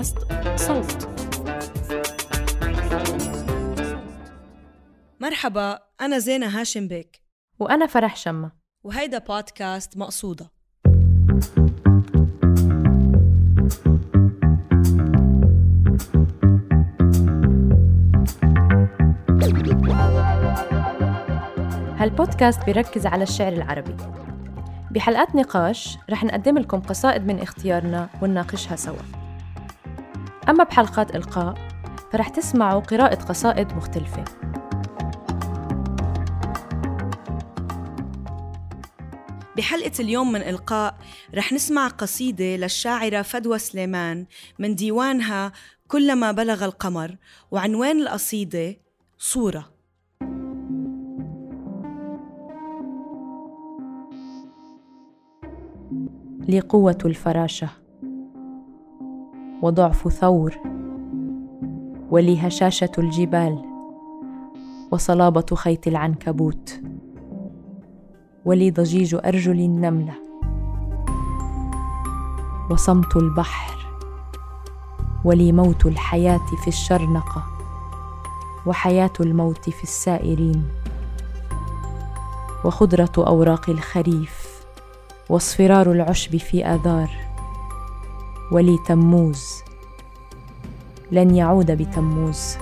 بودكاست صوت. مرحبا أنا زينة هاشم بيك. وأنا فرح شمة. وهيدا بودكاست مقصودة. هالبودكاست بيركز على الشعر العربي. بحلقات نقاش رح نقدم لكم قصائد من اختيارنا ونناقشها سوا. أما بحلقات إلقاء فرح تسمعوا قراءة قصائد مختلفة. بحلقة اليوم من إلقاء رح نسمع قصيدة للشاعرة فدوى سليمان من ديوانها كلما بلغ القمر وعنوان القصيدة؟ صورة. لي قوة الفراشة. وضعف ثور ولي هشاشة الجبال وصلابة خيط العنكبوت ولي ضجيج أرجل النملة وصمت البحر ولي موت الحياة في الشرنقة وحياة الموت في السائرين وخضرة أوراق الخريف واصفرار العشب في آذار. ولي تموز لن يعود بتموز.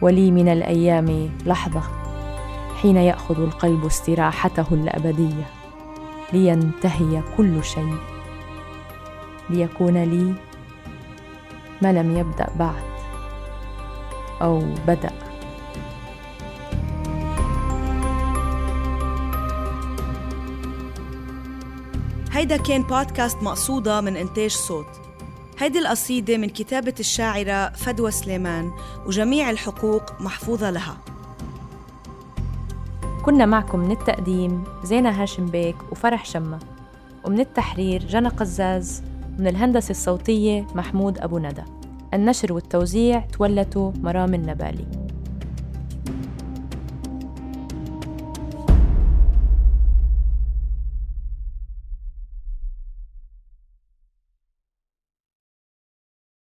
ولي من الأيام لحظة حين يأخذ القلب استراحته الأبدية. لينتهي كل شيء. ليكون لي ما لم يبدأ بعد أو بدأ. هيدا كان بودكاست مقصودة من إنتاج صوت. هيدي القصيدة من كتابة الشاعرة فدوى سليمان وجميع الحقوق محفوظة لها. كنا معكم من التقديم زينة هاشم بيك وفرح شمة ومن التحرير جنى قزاز من الهندسة الصوتية محمود أبو ندى. النشر والتوزيع تولته مرام النبالي.